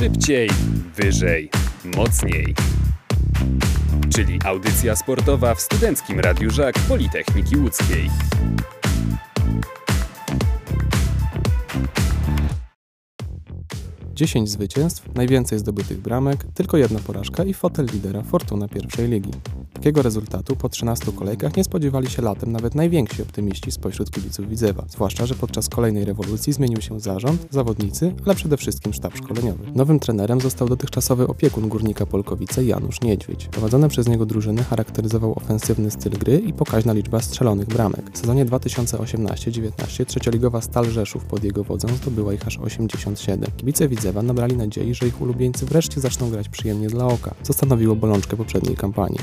Szybciej, wyżej, mocniej. Czyli audycja sportowa w Studenckim Radiu Żak Politechniki Łódzkiej. Dziesięć zwycięstw, najwięcej zdobytych bramek, tylko jedna porażka i fotel lidera Fortuna pierwszej ligi. Takiego rezultatu po 13 kolejkach nie spodziewali się latem nawet najwięksi optymiści spośród kibiców Widzewa, zwłaszcza, że podczas kolejnej rewolucji zmienił się zarząd, zawodnicy, ale przede wszystkim sztab szkoleniowy. Nowym trenerem został dotychczasowy opiekun Górnika Polkowice Janusz Niedźwiedź. Prowadzone przez niego drużyny charakteryzował ofensywny styl gry i pokaźna liczba strzelonych bramek. W sezonie 2018-19 trzecioligowa Stal Rzeszów pod jego wodzą zdobyła ich aż 87. Kibice Widzewa nabrali nadziei, że ich ulubieńcy wreszcie zaczną grać przyjemnie dla oka, co stanowiło bolączkę poprzedniej kampanii.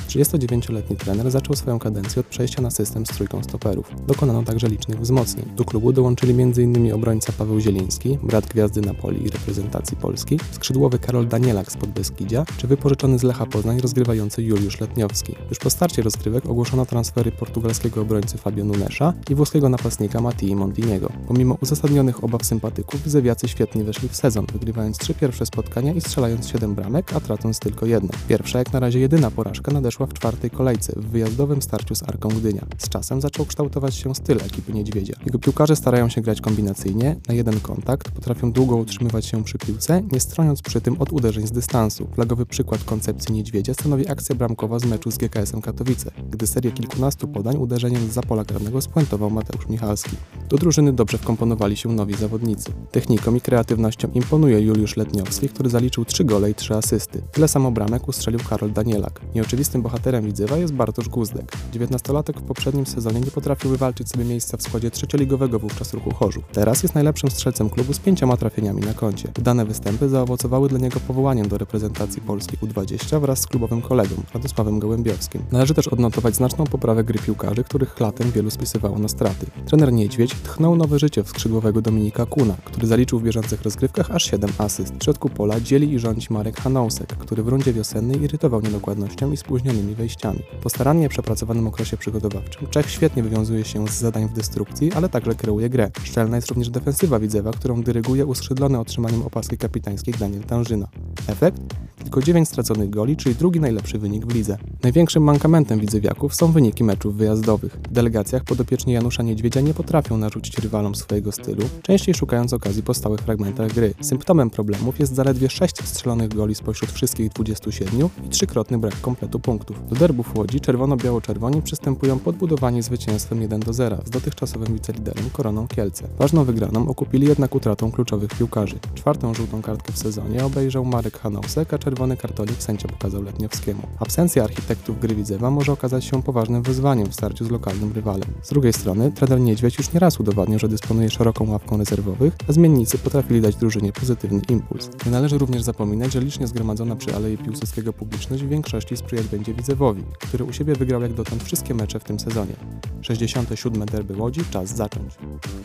39-letni trener zaczął swoją kadencję od przejścia na system z trójką stoperów. Dokonano także licznych wzmocnień. Do klubu dołączyli m.in. obrońca Paweł Zieliński, brat gwiazdy Napoli i reprezentacji Polski, skrzydłowy Karol Danielak z Podbeskidzia, czy wypożyczony z Lecha Poznań rozgrywający Juliusz Letniowski. Już po starcie rozgrywek ogłoszono transfery portugalskiego obrońcy Fabio Nunesza i włoskiego napastnika Mattii Montiniego. Pomimo uzasadnionych obaw sympatyków, Zewiacy świetnie weszli w sezon, wygrywając trzy pierwsze spotkania i strzelając 7 bramek, a tracąc tylko jedną. Pierwsza, jak na razie jedyna porażka nadeszła w czwartej kolejce w wyjazdowym starciu z Arką Gdynia. Z czasem zaczął kształtować się styl ekipy Niedźwiedzia. Jego piłkarze starają się grać kombinacyjnie, na jeden kontakt, potrafią długo utrzymywać się przy piłce, nie stroniąc przy tym od uderzeń z dystansu. Flagowy przykład koncepcji Niedźwiedzia stanowi akcja bramkowa z meczu z GKS-em Katowice, gdy serię kilkunastu podań uderzeniem z zapola karnego spuentował Mateusz Michalski. Do drużyny dobrze wkomponowali się nowi zawodnicy. Techniką i kreatywnością imponuje Juliusz Letniowski, który zaliczył 3 gole i 3 asysty. Tyle samo bramek ustrzelił Karol Danielak. Nieoczywistym bohaterem Widzewa jest Bartosz Guzdek. 19-latek w poprzednim sezonie nie potrafił wywalczyć sobie miejsca w składzie trzecioligowego wówczas ruchu Chorzów. Teraz jest najlepszym strzelcem klubu z pięcioma trafieniami na koncie. Udane występy zaowocowały dla niego powołaniem do reprezentacji Polski U20 wraz z klubowym kolegą, Radosławem Gołębiowskim. Należy też odnotować znaczną poprawę gry piłkarzy, których latem wielu spisywało na straty. Trener Niedźwiedź tchnął nowe życie w skrzydłowego Dominika Kuna, który zaliczył w bieżących rozgrywkach aż 7 asyst. W środku pola dzieli i rządzi Marek Hanousek, który w rundzie wiosennej irytował niedokładnością i spóźnionymi wejściami. Po starannie przepracowanym okresie przygotowawczym Czech świetnie wywiązuje się z zadań w destrukcji, ale także kreuje grę. Szczelna jest również defensywa Widzewa, którą dyryguje uskrzydlony otrzymaniem opaski kapitańskiej Daniel Tanżyna. Efekt? Tylko 9 straconych goli, czyli drugi najlepszy wynik w lidze. Największym mankamentem widzewiaków są wyniki meczów wyjazdowych. W delegacjach podopieczni Janusza Niedźwiedzia nie potrafią narzucić rywalom swojego stylu, częściej szukając okazji po stałych fragmentach gry. Symptomem problemów jest zaledwie 6 strzelonych goli spośród wszystkich 27 i trzykrotny brak kompletu punktów. Do derbów Łodzi czerwono-biało-czerwoni przystępują podbudowani zwycięstwem 1 do 0 z dotychczasowym wiceliderem Koroną Kielce. Ważną wygraną okupili jednak utratą kluczowych piłkarzy. Czwartą żółtą kartkę w sezonie obejrzał Marek Hanausek, a czerwony kartonik sędzia pokazał Letniowskiemu. Absencja architektów gry Widzewa może okazać się poważnym wyzwaniem w starciu z lokalnym rywalem. Z drugiej strony trener Niedźwiedź już nieraz udowadniał, że dysponuje szeroką ławką rezerwowych, a zmiennicy potrafili dać drużynie pozytywny impuls. Nie należy również zapominać, że licznie zgromadzona przy Alei Piłsudskiego publiczność w większości sprzyjać będzie Widzewowi, który u siebie wygrał jak dotąd wszystkie mecze w tym sezonie. 67 derby Łodzi, czas zacząć.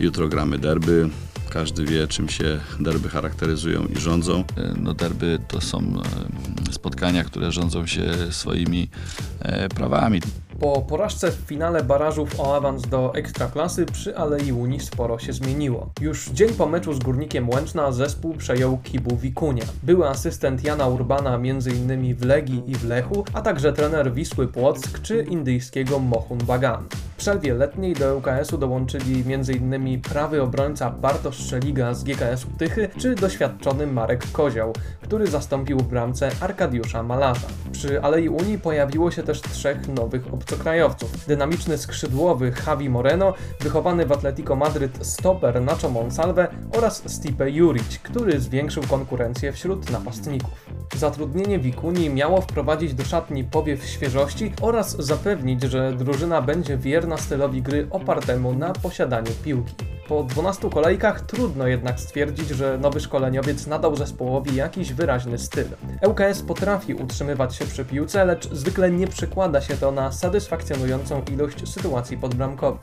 Jutro gramy derby. Każdy wie, czym się derby charakteryzują i rządzą. No derby to są e, spotkania, które rządzą się swoimi e, prawami. Po porażce w finale barażów o awans do Ekstraklasy przy Alei Unii sporo się zmieniło. Już dzień po meczu z Górnikiem Łęczna zespół przejął Kibu Wikunia. Były asystent Jana Urbana m.in. w Legii i w Lechu, a także trener Wisły Płock czy indyjskiego Mohun Bagan. Przerwie letniej do ŁKS-u dołączyli m.in. prawy obrońca Bartosz Szeliga z GKS-u Tychy czy doświadczony Marek Kozioł, który zastąpił w bramce Arkadiusza Malarza. Przy Alei Unii pojawiło się też trzech nowych obcokrajowców. Dynamiczny skrzydłowy Javi Moreno, wychowany w Atletico Madryt stoper Nacho Monsalve oraz Stipe Juric, który zwiększył konkurencję wśród napastników. Zatrudnienie Wikuni miało wprowadzić do szatni powiew świeżości oraz zapewnić, że drużyna będzie wierna stylowi gry opartemu na posiadaniu piłki. Po 12 kolejkach trudno jednak stwierdzić, że nowy szkoleniowiec nadał zespołowi jakiś wyraźny styl. ŁKS potrafi utrzymywać się przy piłce, lecz zwykle nie przekłada się to na satysfakcjonującą ilość sytuacji podbramkowych.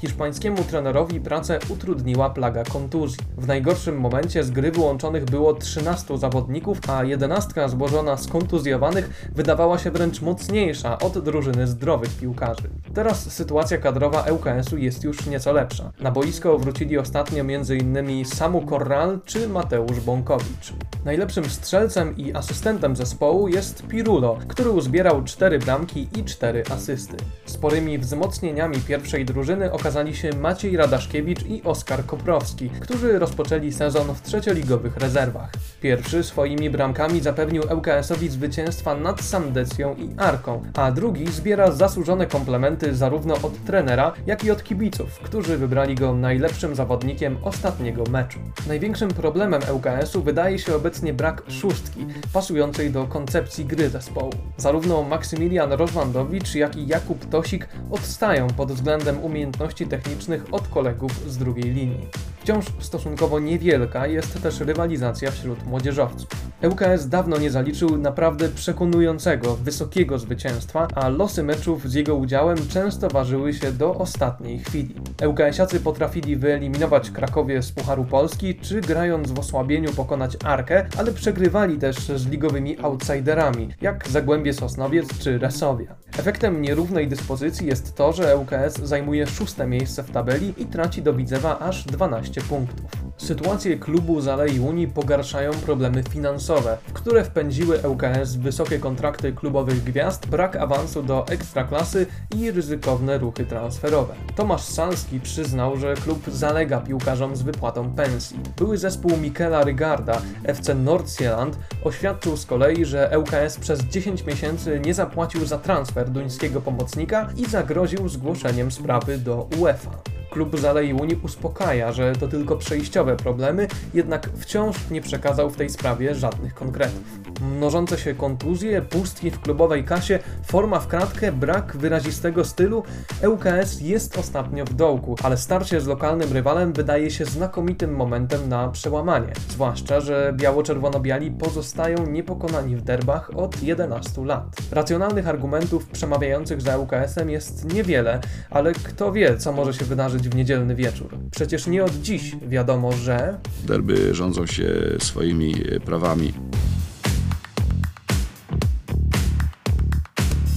Hiszpańskiemu trenerowi pracę utrudniła plaga kontuzji. W najgorszym momencie z gry wyłączonych było 13 zawodników, a 11 złożona z kontuzjowanych wydawała się wręcz mocniejsza od drużyny zdrowych piłkarzy. Teraz sytuacja kadrowa ŁKS-u jest już nieco lepsza. Na boisko wróciło wrócili ostatnio m.in. Samu Corral czy Mateusz Bąkowicz. Najlepszym strzelcem i asystentem zespołu jest Pirulo, który uzbierał 4 bramki i 4 asysty. Sporymi wzmocnieniami pierwszej drużyny okazali się Maciej Radaszkiewicz i Oskar Koprowski, którzy rozpoczęli sezon w trzecioligowych rezerwach. Pierwszy swoimi bramkami zapewnił ŁKS-owi zwycięstwa nad Sandecją i Arką, a drugi zbiera zasłużone komplementy zarówno od trenera, jak i od kibiców, którzy wybrali go najlepszym zawodnikiem ostatniego meczu. Największym problemem ŁKS-u wydaje się obecnie brak szóstki, pasującej do koncepcji gry zespołu. Zarówno Maksymilian Rozwandowicz, jak i Jakub Tosik odstają pod względem umiejętności technicznych od kolegów z drugiej linii. Wciąż stosunkowo niewielka jest też rywalizacja wśród młodzieżowców. ŁKS dawno nie zaliczył naprawdę przekonującego, wysokiego zwycięstwa, a losy meczów z jego udziałem często ważyły się do ostatniej chwili. ŁKS-iacy potrafili wyeliminować Krakowie z Pucharu Polski, czy grając w osłabieniu pokonać Arkę, ale przegrywali też z ligowymi outsiderami, jak Zagłębie Sosnowiec czy Resowia. Efektem nierównej dyspozycji jest to, że ŁKS zajmuje szóste miejsce w tabeli i traci do Widzewa aż 12 punktów. Sytuację klubu z Alei Unii pogarszają problemy finansowe, w które wpędziły ŁKS wysokie kontrakty klubowych gwiazd, brak awansu do ekstraklasy i ryzykowne ruchy transferowe. Tomasz Salski przyznał, że klub zalega piłkarzom z wypłatą pensji. Były zespół Mikela Rygarda, FC Nordsjælland, oświadczył z kolei, że ŁKS przez 10 miesięcy nie zapłacił za transfer duńskiego pomocnika i zagroził zgłoszeniem sprawy do UEFA. Klub z Alei Unii uspokaja, że to tylko przejściowe problemy, jednak wciąż nie przekazał w tej sprawie żadnych konkretów. Mnożące się kontuzje, pustki w klubowej kasie, forma w kratkę, brak wyrazistego stylu, ŁKS jest ostatnio w dołku, ale starcie z lokalnym rywalem wydaje się znakomitym momentem na przełamanie. Zwłaszcza, że biało-czerwono-biali pozostają niepokonani w derbach od 11 lat. Racjonalnych argumentów przemawiających za ŁKS-em jest niewiele, ale kto wie, co może się wydarzyć w niedzielny wieczór. Przecież nie od dziś wiadomo, że Derby rządzą się swoimi prawami.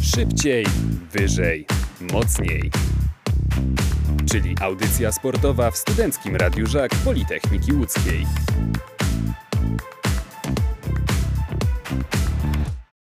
Szybciej, wyżej, mocniej. Czyli audycja sportowa w Studenckim Radiu Żak Politechniki Łódzkiej.